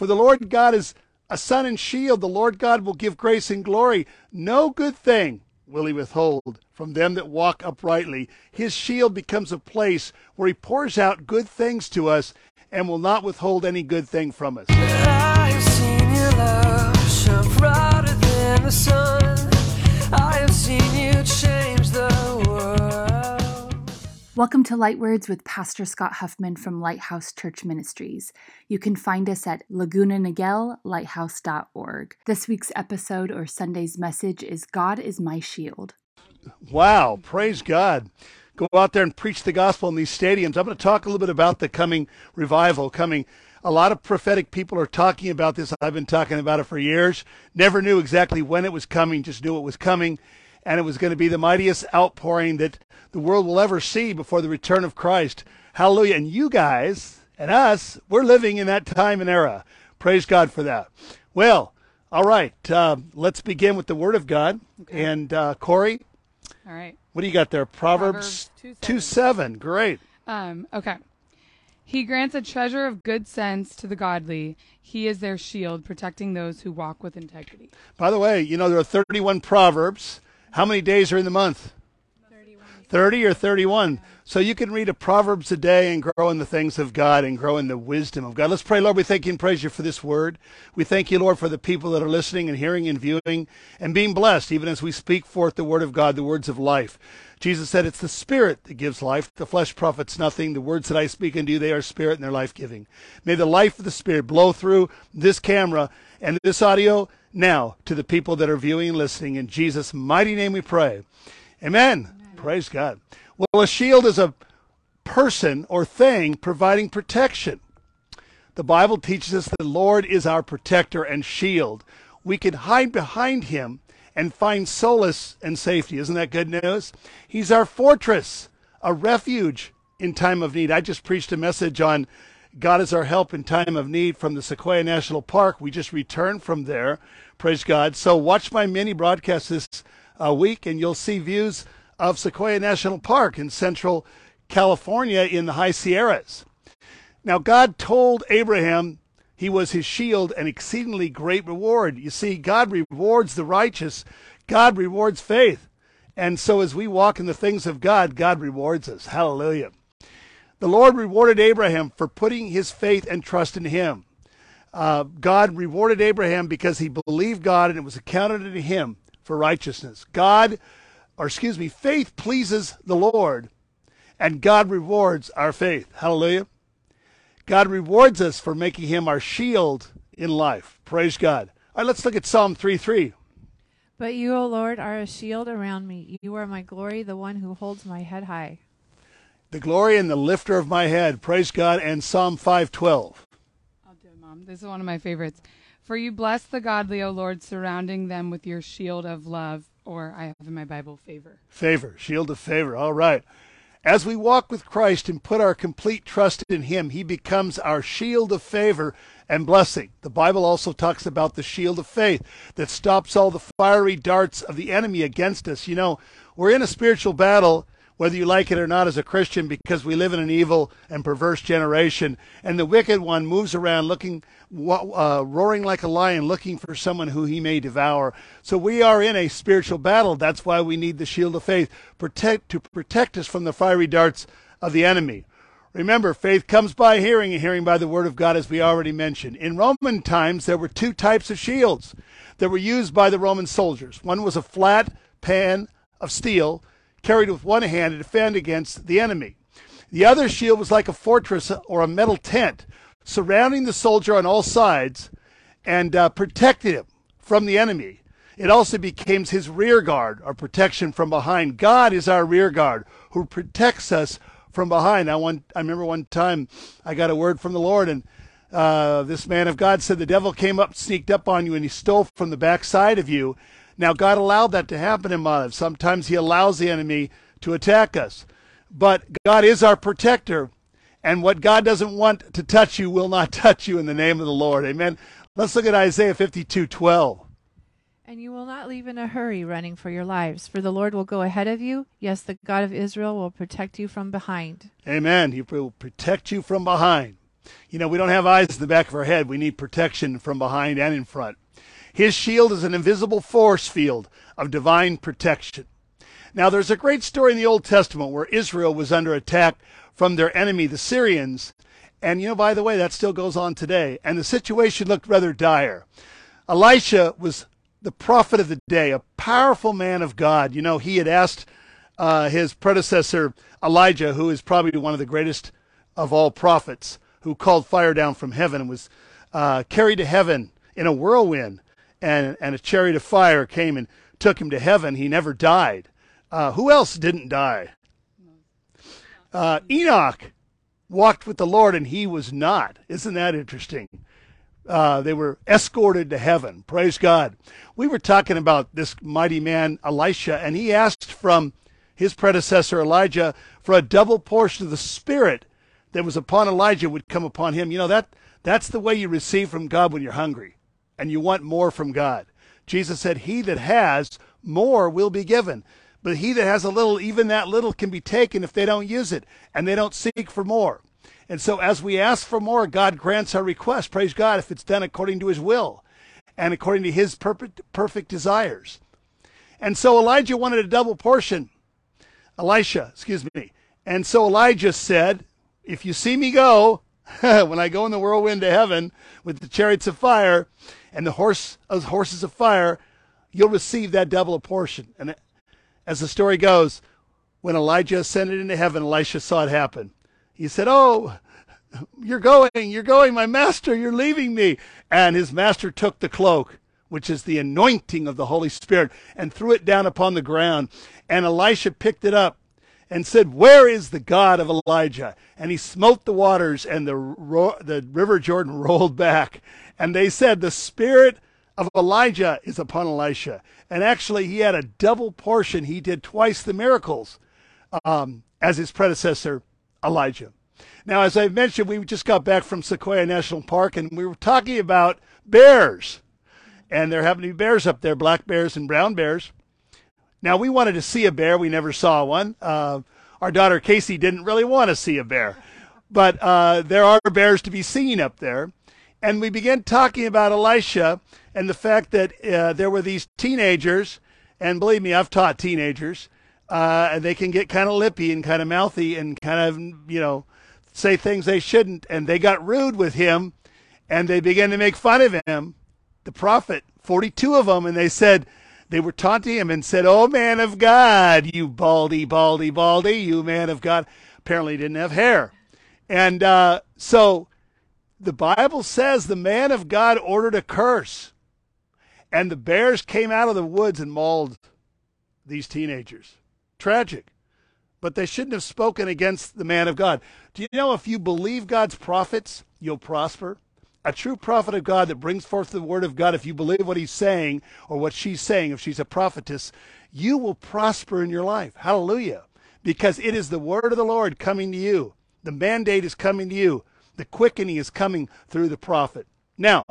For the Lord God is a sun and shield. The Lord God will give grace and glory. No good thing will he withhold from them that walk uprightly. His shield becomes a place where he pours out good things to us and will not withhold any good thing from us. I have seen you change the. Welcome to Light Words with Pastor Scott Huffman from Lighthouse Church Ministries. You can find us at Laguna Niguel, lighthouse.org. This week's episode or Sunday's message is God is my shield. Wow, praise God. Go out there and preach the gospel in these stadiums. I'm going to talk a little bit about the coming revival coming. A lot of prophetic people are talking about this. I've been talking about it for years. Never knew exactly when it was coming, just knew it was coming. And it was going to be the mightiest outpouring that the world will ever see before the return of Christ. Hallelujah. And you guys and us, we're living in that time and era. Praise God for that. Well, all right. Uh, let's begin with the Word of God. And uh, Corey, All right. what do you got there? Proverbs, Proverbs 2:7. 2 7. Great. Um, okay. He grants a treasure of good sense to the godly. He is their shield, protecting those who walk with integrity. By the way, you know, there are 31 Proverbs. How many days are in the month? 30 or 31. So you can read a Proverbs a day and grow in the things of God and grow in the wisdom of God. Let's pray, Lord. We thank you and praise you for this word. We thank you, Lord, for the people that are listening and hearing and viewing and being blessed, even as we speak forth the word of God, the words of life. Jesus said, It's the Spirit that gives life. The flesh profits nothing. The words that I speak unto you, they are spirit and they're life giving. May the life of the Spirit blow through this camera and this audio now to the people that are viewing and listening. In Jesus' mighty name we pray. Amen. Praise God. Well, a shield is a person or thing providing protection. The Bible teaches us the Lord is our protector and shield. We can hide behind him and find solace and safety. Isn't that good news? He's our fortress, a refuge in time of need. I just preached a message on God is our help in time of need from the Sequoia National Park. We just returned from there. Praise God. So watch my mini broadcast this uh, week and you'll see views of Sequoia National Park in central California in the high Sierras. Now, God told Abraham he was his shield and exceedingly great reward. You see, God rewards the righteous, God rewards faith. And so, as we walk in the things of God, God rewards us. Hallelujah. The Lord rewarded Abraham for putting his faith and trust in him. Uh, God rewarded Abraham because he believed God and it was accounted to him for righteousness. God, or excuse me, faith pleases the Lord and God rewards our faith. Hallelujah. God rewards us for making him our shield in life. Praise God. All right, let's look at Psalm 3 3. But you, O Lord, are a shield around me. You are my glory, the one who holds my head high. The glory and the lifter of my head. Praise God. And Psalm 512. I'll do it, Mom. This is one of my favorites. For you bless the godly, O Lord, surrounding them with your shield of love, or I have in my Bible, favor. Favor, shield of favor. All right. As we walk with Christ and put our complete trust in Him, He becomes our shield of favor and blessing. The Bible also talks about the shield of faith that stops all the fiery darts of the enemy against us. You know, we're in a spiritual battle, whether you like it or not as a Christian, because we live in an evil and perverse generation, and the wicked one moves around looking, uh, roaring like a lion, looking for someone who he may devour. So we are in a spiritual battle. That's why we need the shield of faith protect to protect us from the fiery darts of the enemy. Remember, faith comes by hearing, and hearing by the word of God, as we already mentioned. In Roman times, there were two types of shields that were used by the Roman soldiers. One was a flat pan of steel carried with one hand to defend against the enemy. The other shield was like a fortress or a metal tent surrounding the soldier on all sides and uh, protected him from the enemy. It also became his rear guard or protection from behind. God is our rear guard who protects us from behind. I, want, I remember one time I got a word from the Lord, and uh, this man of God said the devil came up, sneaked up on you, and he stole from the backside of you. Now, God allowed that to happen in my life. Sometimes He allows the enemy to attack us. But God is our protector, and what God doesn't want to touch you will not touch you in the name of the Lord. Amen. Let's look at Isaiah 52 12. And you will not leave in a hurry running for your lives, for the Lord will go ahead of you. Yes, the God of Israel will protect you from behind. Amen. He will protect you from behind. You know, we don't have eyes in the back of our head. We need protection from behind and in front. His shield is an invisible force field of divine protection. Now, there's a great story in the Old Testament where Israel was under attack from their enemy, the Syrians. And, you know, by the way, that still goes on today. And the situation looked rather dire. Elisha was the prophet of the day, a powerful man of God. You know, he had asked uh, his predecessor, Elijah, who is probably one of the greatest of all prophets, who called fire down from heaven and was uh, carried to heaven in a whirlwind. And, and a chariot of fire came and took him to heaven. He never died. Uh, who else didn't die? Uh, Enoch walked with the Lord and he was not. Isn't that interesting? Uh, they were escorted to heaven. Praise God. We were talking about this mighty man, Elisha, and he asked from his predecessor, Elijah, for a double portion of the Spirit that was upon Elijah would come upon him. You know, that, that's the way you receive from God when you're hungry and you want more from God. Jesus said, He that has more will be given. But he that has a little, even that little can be taken if they don't use it and they don't seek for more. And so as we ask for more, God grants our request. Praise God if it's done according to his will and according to his perfect, perfect desires. And so Elijah wanted a double portion. Elisha, excuse me. And so Elijah said, If you see me go, when I go in the whirlwind to heaven with the chariots of fire and the horse of horses of fire, you'll receive that double portion. And as the story goes, when Elijah ascended into heaven, Elisha saw it happen. He said, Oh, you're going, you're going, my master, you're leaving me. And his master took the cloak, which is the anointing of the Holy Spirit, and threw it down upon the ground. And Elisha picked it up and said, Where is the God of Elijah? And he smote the waters, and the, ro- the river Jordan rolled back. And they said, The Spirit of Elijah is upon Elisha. And actually, he had a double portion. He did twice the miracles um, as his predecessor, Elijah. Now, as I mentioned, we just got back from Sequoia National Park and we were talking about bears. And there happen to be bears up there, black bears and brown bears. Now, we wanted to see a bear. We never saw one. Uh, our daughter Casey didn't really want to see a bear. But uh, there are bears to be seen up there. And we began talking about Elisha and the fact that uh, there were these teenagers. And believe me, I've taught teenagers. Uh, and they can get kind of lippy and kind of mouthy and kind of, you know, say things they shouldn't. And they got rude with him and they began to make fun of him, the prophet, 42 of them. And they said, they were taunting him and said, Oh, man of God, you baldy, baldy, baldy, you man of God. Apparently, didn't have hair. And uh, so the Bible says the man of God ordered a curse. And the bears came out of the woods and mauled these teenagers. Tragic. But they shouldn't have spoken against the man of God. Do you know if you believe God's prophets, you'll prosper? A true prophet of God that brings forth the word of God, if you believe what he's saying or what she's saying, if she's a prophetess, you will prosper in your life. Hallelujah. Because it is the word of the Lord coming to you. The mandate is coming to you. The quickening is coming through the prophet. Now,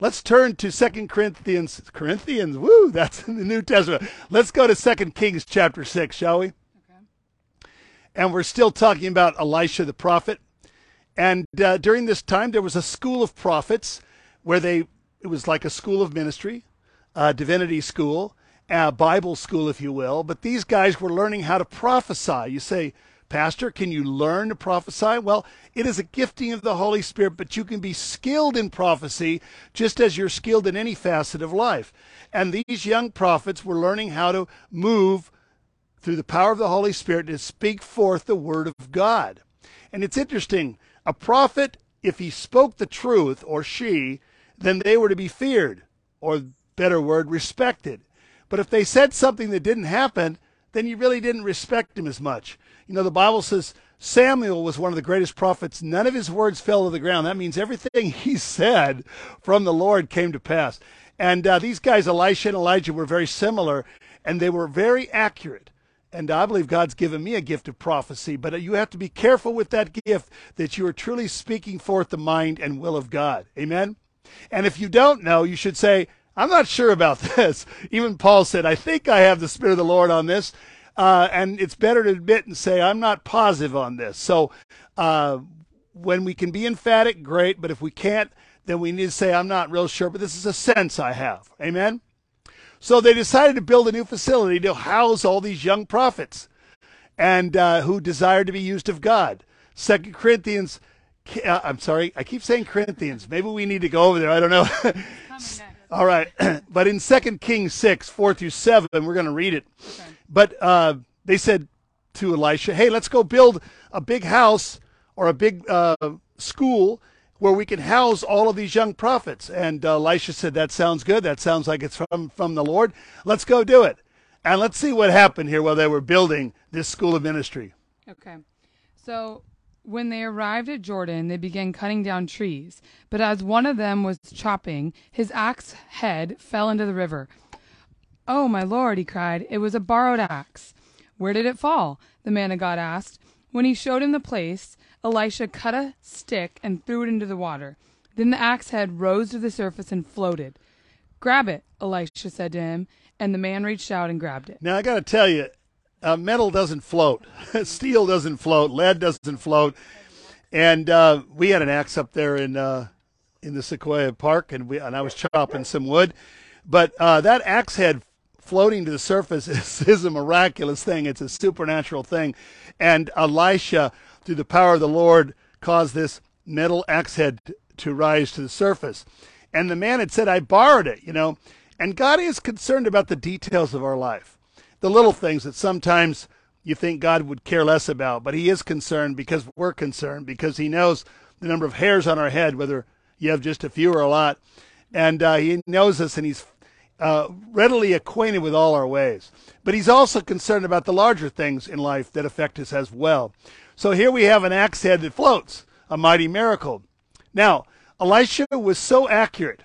let's turn to Second Corinthians. Corinthians, woo, that's in the New Testament. Let's go to Second Kings chapter 6, shall we? Okay. and we're still talking about Elisha the prophet. And uh, during this time, there was a school of prophets where they, it was like a school of ministry, a divinity school, a Bible school, if you will. But these guys were learning how to prophesy. You say, Pastor, can you learn to prophesy? Well, it is a gifting of the Holy Spirit, but you can be skilled in prophecy just as you're skilled in any facet of life. And these young prophets were learning how to move through the power of the Holy Spirit to speak forth the word of God. And it's interesting. A prophet, if he spoke the truth, or she, then they were to be feared, or better word, respected. But if they said something that didn't happen, then you really didn't respect him as much. You know, the Bible says Samuel was one of the greatest prophets. None of his words fell to the ground. That means everything he said from the Lord came to pass. And uh, these guys, Elisha and Elijah, were very similar, and they were very accurate. And I believe God's given me a gift of prophecy, but you have to be careful with that gift that you are truly speaking forth the mind and will of God. Amen? And if you don't know, you should say, I'm not sure about this. Even Paul said, I think I have the Spirit of the Lord on this. Uh, and it's better to admit and say, I'm not positive on this. So, uh, when we can be emphatic, great, but if we can't, then we need to say, I'm not real sure, but this is a sense I have. Amen? So they decided to build a new facility to house all these young prophets and uh, who desired to be used of God. Second Corinthians, uh, I'm sorry, I keep saying Corinthians. Maybe we need to go over there. I don't know. all right. but in Second Kings 6, 4 through 7, we're going to read it. But uh, they said to Elisha, hey, let's go build a big house or a big uh, school where we can house all of these young prophets. And uh, Elisha said, that sounds good. That sounds like it's from, from the Lord. Let's go do it. And let's see what happened here while they were building this school of ministry. Okay. So when they arrived at Jordan, they began cutting down trees. But as one of them was chopping, his axe head fell into the river. Oh, my lord, he cried. It was a borrowed axe. Where did it fall? The man of God asked. When he showed him the place, Elisha cut a stick and threw it into the water. Then the axe head rose to the surface and floated. Grab it, Elisha said to him, and the man reached out and grabbed it. Now, I got to tell you, uh, metal doesn't float, steel doesn't float, lead doesn't float. And uh, we had an axe up there in uh, in the Sequoia Park, and we and I was chopping some wood. But uh, that axe head floating to the surface is, is a miraculous thing. It's a supernatural thing. And Elisha, through the power of the Lord, caused this metal axe head to rise to the surface. And the man had said, I borrowed it, you know. And God is concerned about the details of our life, the little things that sometimes you think God would care less about, but He is concerned because we're concerned, because He knows the number of hairs on our head, whether you have just a few or a lot. And uh, He knows us and He's uh, readily acquainted with all our ways. But He's also concerned about the larger things in life that affect us as well. So here we have an axe head that floats, a mighty miracle. Now, Elisha was so accurate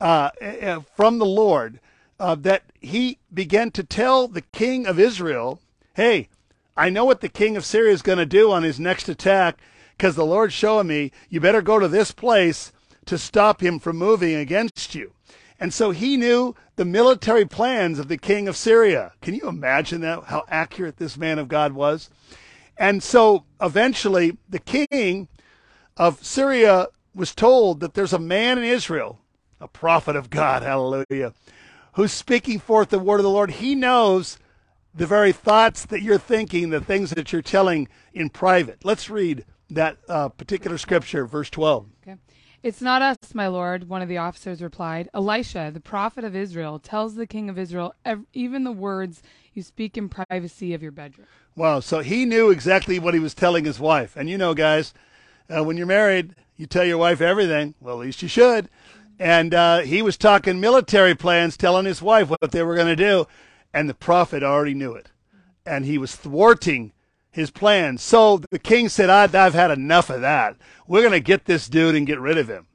uh, uh, from the Lord uh, that he began to tell the king of Israel, hey, I know what the king of Syria is going to do on his next attack because the Lord's showing me you better go to this place to stop him from moving against you. And so he knew the military plans of the king of Syria. Can you imagine that, how accurate this man of God was? And so eventually the king of Syria was told that there's a man in Israel, a prophet of God, hallelujah, who's speaking forth the word of the Lord. He knows the very thoughts that you're thinking, the things that you're telling in private. Let's read that uh, particular scripture, verse 12. Okay. It's not us, my lord, one of the officers replied. Elisha, the prophet of Israel, tells the king of Israel ev- even the words you speak in privacy of your bedroom. Wow. So he knew exactly what he was telling his wife. And you know, guys, uh, when you're married, you tell your wife everything. Well, at least you should. And uh, he was talking military plans, telling his wife what they were going to do. And the prophet already knew it. And he was thwarting his plans. So the king said, I've had enough of that. We're going to get this dude and get rid of him.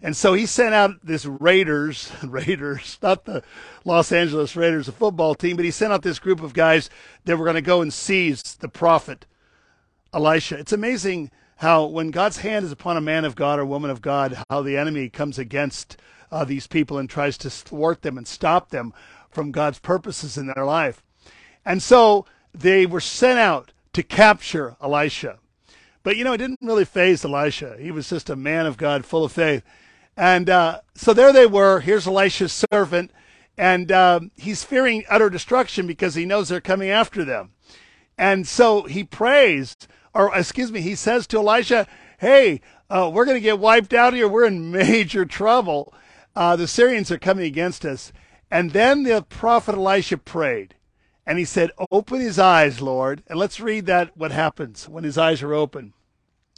And so he sent out this Raiders, Raiders, not the Los Angeles Raiders, a football team, but he sent out this group of guys that were going to go and seize the prophet Elisha. It's amazing how when God's hand is upon a man of God or woman of God, how the enemy comes against uh, these people and tries to thwart them and stop them from God's purposes in their life. And so they were sent out to capture Elisha. But you know, it didn't really faze Elisha. He was just a man of God, full of faith. And uh, so there they were. Here's Elisha's servant, and um, he's fearing utter destruction because he knows they're coming after them. And so he prays, or excuse me, he says to Elisha, "Hey, uh, we're going to get wiped out here. We're in major trouble. Uh, the Syrians are coming against us." And then the prophet Elisha prayed, and he said, "Open his eyes, Lord." And let's read that. What happens when his eyes are open?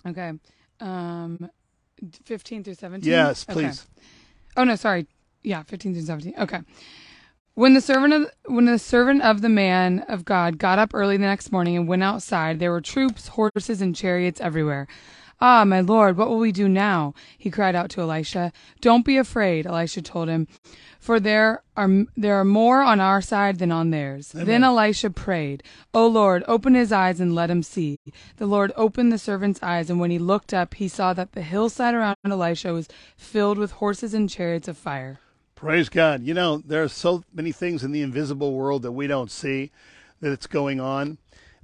Okay. Um, 15 through 17? Yes, Okay. please. Oh no, sorry. Yeah, 15 through 17. Okay. When the servant of when the servant of the man of God got up early the next morning and went outside, there were troops, horses, and chariots everywhere. Ah, my lord, what will we do now? He cried out to Elisha. Don't be afraid, Elisha told him, for there are there are more on our side than on theirs. Then Elisha prayed, O Lord, open his eyes and let him see. The Lord opened the servant's eyes, and when he looked up, he saw that the hillside around Elisha was filled with horses and chariots of fire. Praise God. You know, there are so many things in the invisible world that we don't see that it's going on.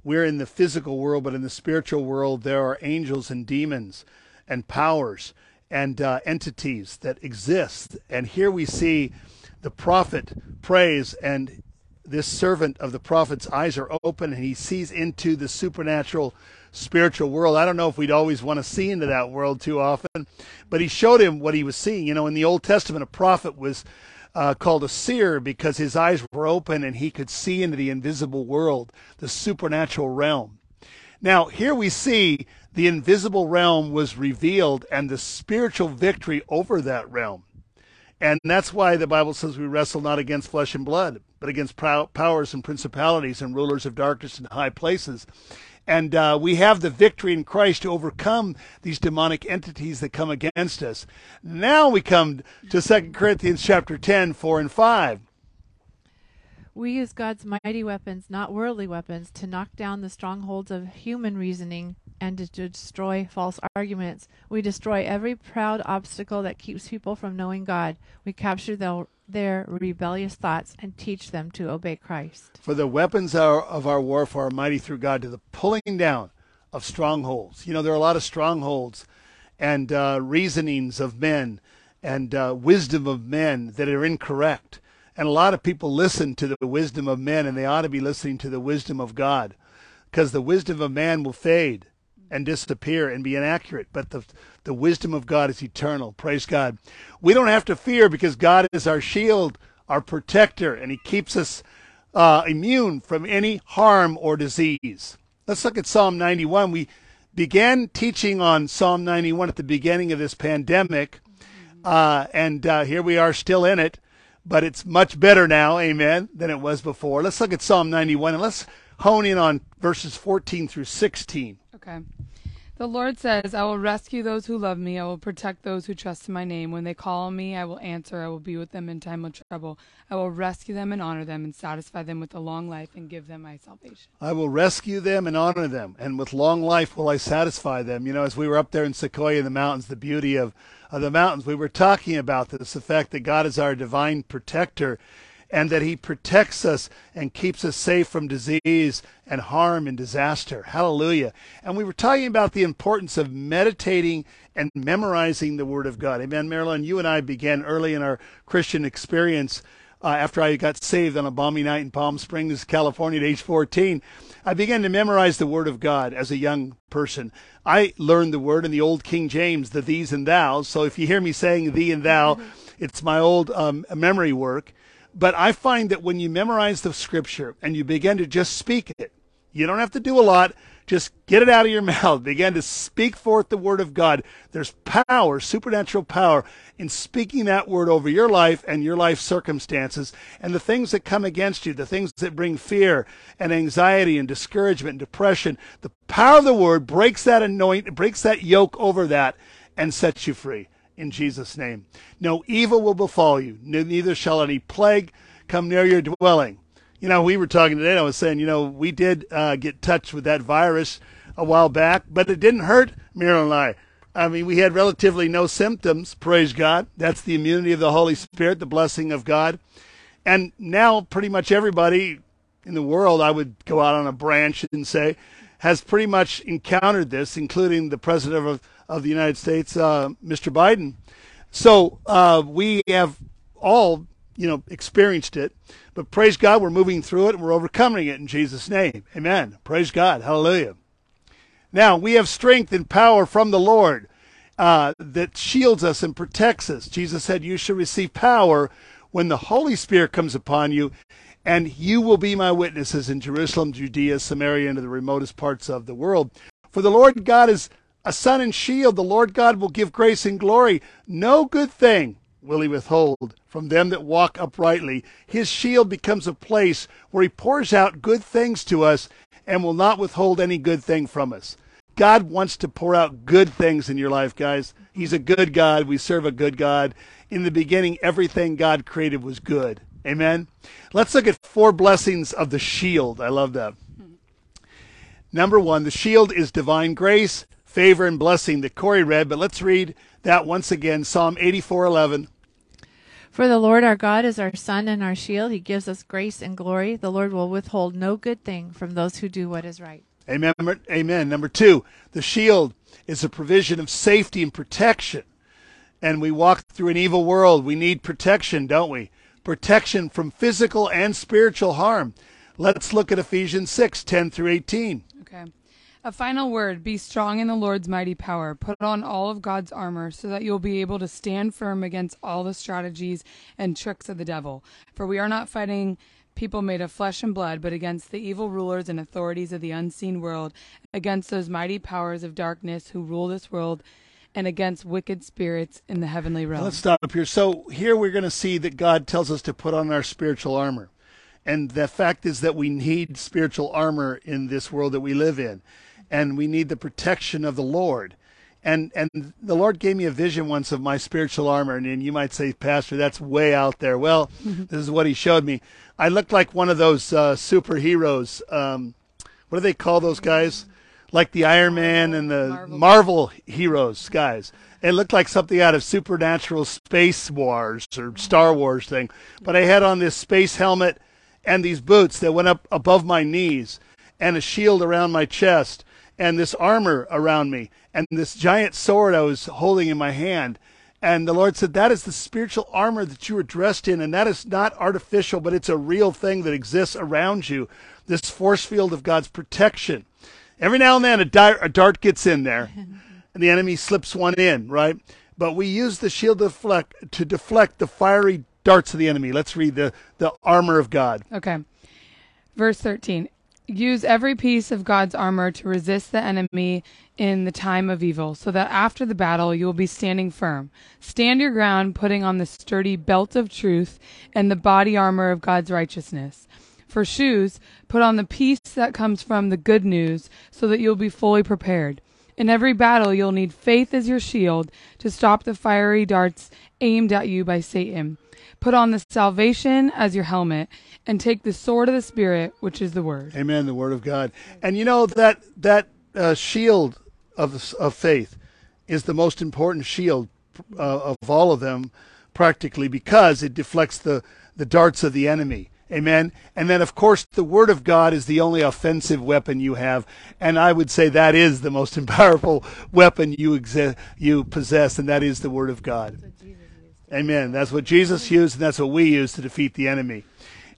We're in the physical world, but in the spiritual world, there are angels and demons and powers and uh, entities that exist. And here we see the prophet prays, and this servant of the prophet's eyes are open, and he sees into the supernatural spiritual world. I don't know if we'd always want to see into that world too often, but he showed him what he was seeing. You know, in the Old Testament, a prophet was uh, called a seer because his eyes were open and he could see into the invisible world, the supernatural realm. Now, here we see the invisible realm was revealed and the spiritual victory over that realm. And that's why the Bible says we wrestle not against flesh and blood, but against powers and principalities and rulers of darkness in high places. And uh, we have the victory in Christ to overcome these demonic entities that come against us. Now we come to 2 Corinthians chapter 10, 4 and 5. We use God's mighty weapons, not worldly weapons, to knock down the strongholds of human reasoning and to destroy false arguments. We destroy every proud obstacle that keeps people from knowing God. We capture their, their rebellious thoughts and teach them to obey Christ. For the weapons of our warfare are mighty through God to the pulling down of strongholds. You know, there are a lot of strongholds and uh, reasonings of men and uh, wisdom of men that are incorrect. And a lot of people listen to the wisdom of men, and they ought to be listening to the wisdom of God because the wisdom of man will fade and disappear and be inaccurate, but the the wisdom of God is eternal. Praise God. We don't have to fear because God is our shield, our protector, and He keeps us uh, immune from any harm or disease. Let's look at Psalm 91. We began teaching on Psalm 91 at the beginning of this pandemic, uh, and uh, here we are still in it, but it's much better now, amen, than it was before. Let's look at Psalm 91 and let's hone in on verses 14 through 16. Okay. The Lord says, I will rescue those who love me. I will protect those who trust in my name. When they call on me, I will answer. I will be with them in time of trouble. I will rescue them and honor them and satisfy them with a long life and give them my salvation. I will rescue them and honor them, and with long life will I satisfy them. You know, as we were up there in Sequoia in the mountains, the beauty of, of the mountains, we were talking about this the fact that God is our divine protector and that He protects us and keeps us safe from disease and harm and disaster. Hallelujah. And we were talking about the importance of meditating and memorizing the Word of God. Amen, Marilyn. You and I began early in our Christian experience. Uh, after I got saved on a balmy night in Palm Springs, California, at age 14, I began to memorize the Word of God as a young person. I learned the Word in the Old King James, the these and thous. So if you hear me saying thee and thou, it's my old um, memory work. But I find that when you memorize the scripture and you begin to just speak it, you don't have to do a lot. Just get it out of your mouth. Begin to speak forth the word of God. There's power, supernatural power in speaking that word over your life and your life circumstances and the things that come against you, the things that bring fear and anxiety and discouragement and depression. The power of the word breaks that anoint, breaks that yoke over that and sets you free in Jesus' name. No evil will befall you, neither shall any plague come near your dwelling. You know, we were talking today, I was saying, you know, we did uh, get touched with that virus a while back, but it didn't hurt Miriam and I. I mean, we had relatively no symptoms, praise God. That's the immunity of the Holy Spirit, the blessing of God. And now, pretty much everybody in the world, I would go out on a branch and say, has pretty much encountered this, including the president of of the United States, uh, Mr. Biden. So uh, we have all, you know, experienced it. But praise God, we're moving through it and we're overcoming it in Jesus' name. Amen. Praise God. Hallelujah. Now, we have strength and power from the Lord uh, that shields us and protects us. Jesus said, You shall receive power when the Holy Spirit comes upon you, and you will be my witnesses in Jerusalem, Judea, Samaria, and to the remotest parts of the world. For the Lord God is a sun and shield. The Lord God will give grace and glory. No good thing will he withhold from them that walk uprightly. His shield becomes a place where he pours out good things to us and will not withhold any good thing from us. God wants to pour out good things in your life, guys. He's a good God. We serve a good God. In the beginning, everything God created was good. Amen. Let's look at four blessings of the shield. I love that. Number one, the shield is divine grace favor and blessing that Corey read, but let's read that once again Psalm 84:11. For the Lord our God is our sun and our shield. He gives us grace and glory. The Lord will withhold no good thing from those who do what is right. Amen. Amen. Number two, the shield is a provision of safety and protection. And we walk through an evil world. We need protection, don't we? Protection from physical and spiritual harm. Let's look at Ephesians 6 10 through 18. A final word be strong in the Lord's mighty power. Put on all of God's armor so that you'll be able to stand firm against all the strategies and tricks of the devil. For we are not fighting people made of flesh and blood, but against the evil rulers and authorities of the unseen world, against those mighty powers of darkness who rule this world, and against wicked spirits in the heavenly realm. Let's stop here. So here we're going to see that God tells us to put on our spiritual armor. And the fact is that we need spiritual armor in this world that we live in and we need the protection of the Lord. And and the Lord gave me a vision once of my spiritual armor, and, and you might say, Pastor, that's way out there. Well, mm-hmm. this is what He showed me. I looked like one of those uh, superheroes. Um, what do they call those guys? Like the Iron Man and the Marvel. Marvel heroes guys. It looked like something out of Supernatural Space Wars or Star Wars thing. But I had on this space helmet and these boots that went up above my knees and a shield around my chest and this armor around me and this giant sword I was holding in my hand. And the Lord said, That is the spiritual armor that you are dressed in. And that is not artificial, but it's a real thing that exists around you. This force field of God's protection. Every now and then a, di- a dart gets in there and the enemy slips one in, right? But we use the shield to deflect, to deflect the fiery darts of the enemy. Let's read the, the armor of God. Okay. Verse 13 use every piece of God's armor to resist the enemy in the time of evil, so that after the battle you will be standing firm. Stand your ground, putting on the sturdy belt of truth and the body armor of God's righteousness. For shoes, put on the peace that comes from the good news, so that you'll be fully prepared. In every battle, you'll need faith as your shield to stop the fiery darts aimed at you by Satan. Put on the salvation as your helmet and take the sword of the Spirit, which is the Word. Amen. The Word of God. And you know that that uh, shield of of faith is the most important shield uh, of all of them, practically, because it deflects the the darts of the enemy. Amen. And then, of course, the Word of God is the only offensive weapon you have. And I would say that is the most powerful weapon you, exi- you possess, and that is the Word of God. Amen. That's what Jesus used, and that's what we use to defeat the enemy.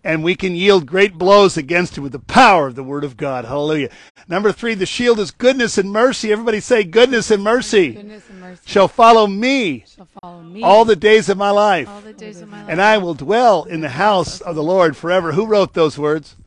And we can yield great blows against him with the power of the Word of God. Hallelujah. Number three, the shield is goodness and mercy. Everybody say, goodness and mercy. Goodness and mercy. Shall follow me. Shall follow me. All the days of my life. All the days of my life. And I will dwell in the house of the Lord forever. Who wrote those words?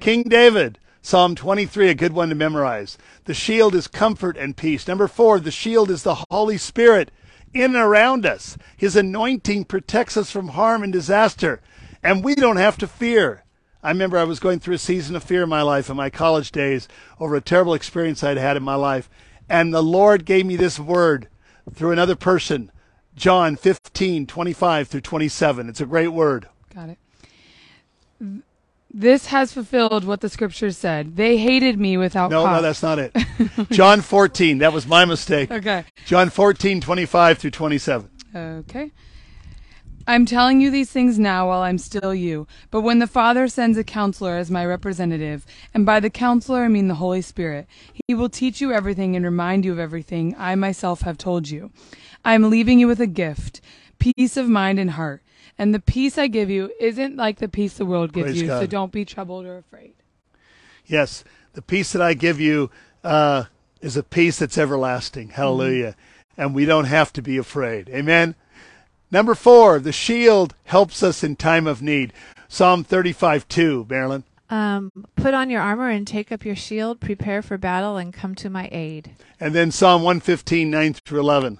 King David. Psalm 23, a good one to memorize. The shield is comfort and peace. Number four, the shield is the Holy Spirit in and around us. His anointing protects us from harm and disaster, and we don't have to fear. I remember I was going through a season of fear in my life in my college days over a terrible experience I'd had in my life. And the Lord gave me this word through another person, John 15, 25 through 27. It's a great word. Got it. This has fulfilled what the scriptures said. They hated me without No, cause. no, that's not it. John 14. That was my mistake. Okay. John 14, 25 through 27. Okay. I'm telling you these things now while I'm still you. But when the Father sends a counselor as my representative, and by the counselor I mean the Holy Spirit, he will teach you everything and remind you of everything I myself have told you. I am leaving you with a gift, peace of mind and heart. And the peace I give you isn't like the peace the world gives Praise you, God. so don't be troubled or afraid. Yes, the peace that I give you uh, is a peace that's everlasting. Hallelujah. And we don't have to be afraid. Amen. Number four, the shield helps us in time of need. Psalm 35 2, Marilyn. Um, put on your armor and take up your shield. Prepare for battle and come to my aid. And then Psalm 115 9 through 11.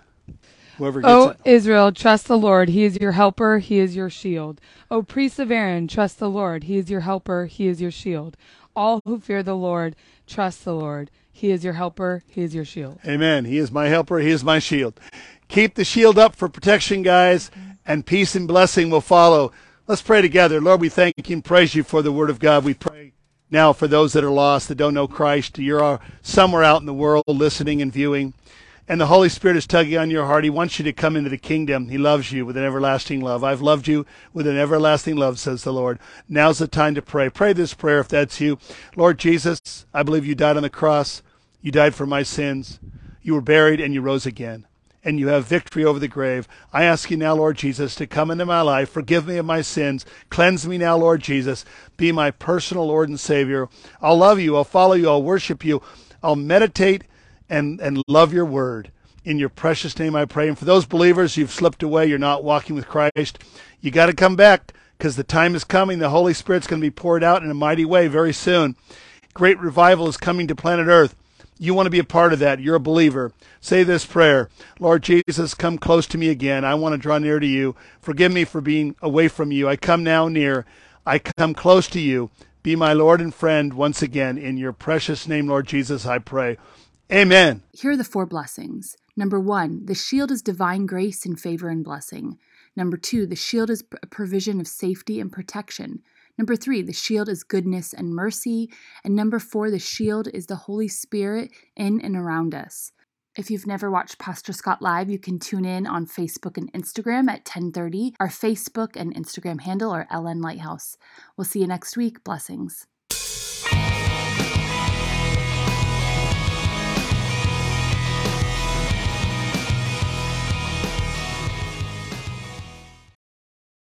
Whoever gets O it. Israel, trust the Lord. He is your helper. He is your shield. O priests of Aaron, trust the Lord. He is your helper. He is your shield. All who fear the Lord, trust the Lord. He is your helper. He is your shield. Amen. He is my helper. He is my shield. Keep the shield up for protection, guys, and peace and blessing will follow. Let's pray together. Lord, we thank you and praise you for the word of God. We pray now for those that are lost, that don't know Christ. You're somewhere out in the world listening and viewing. and the Holy Spirit is tugging on your heart. He wants you to come into the kingdom. He loves you with an everlasting love. I've loved you with an everlasting love, says the Lord. Now's the time to pray. Pray this prayer if that's you. Lord Jesus, I believe you died on the cross. You died for my sins. You were buried and you rose again. And you have victory over the grave. I ask you now, Lord Jesus, to come into my life. Forgive me of my sins. Cleanse me now, Lord Jesus. Be my personal Lord and Savior. I'll love you. I'll follow you. I'll worship you. I'll meditate and, and love your word. In your precious name I pray. And for those believers, you've slipped away, you're not walking with Christ, you got to come back because the time is coming. The Holy Spirit's going to be poured out in a mighty way very soon. Great revival is coming to planet Earth. You want to be a part of that. You're a believer. Say this prayer Lord Jesus, come close to me again. I want to draw near to you. Forgive me for being away from you. I come now near. I come close to you. Be my Lord and friend once again. In your precious name, Lord Jesus, I pray. Amen. Here are the four blessings. Number one, the shield is divine grace and favor and blessing. Number two, the shield is a provision of safety and protection. Number three, the shield is goodness and mercy. And number four, the shield is the Holy Spirit in and around us. If you've never watched Pastor Scott live, you can tune in on Facebook and Instagram at 1030. Our Facebook and Instagram handle are LN Lighthouse. We'll see you next week. Blessings.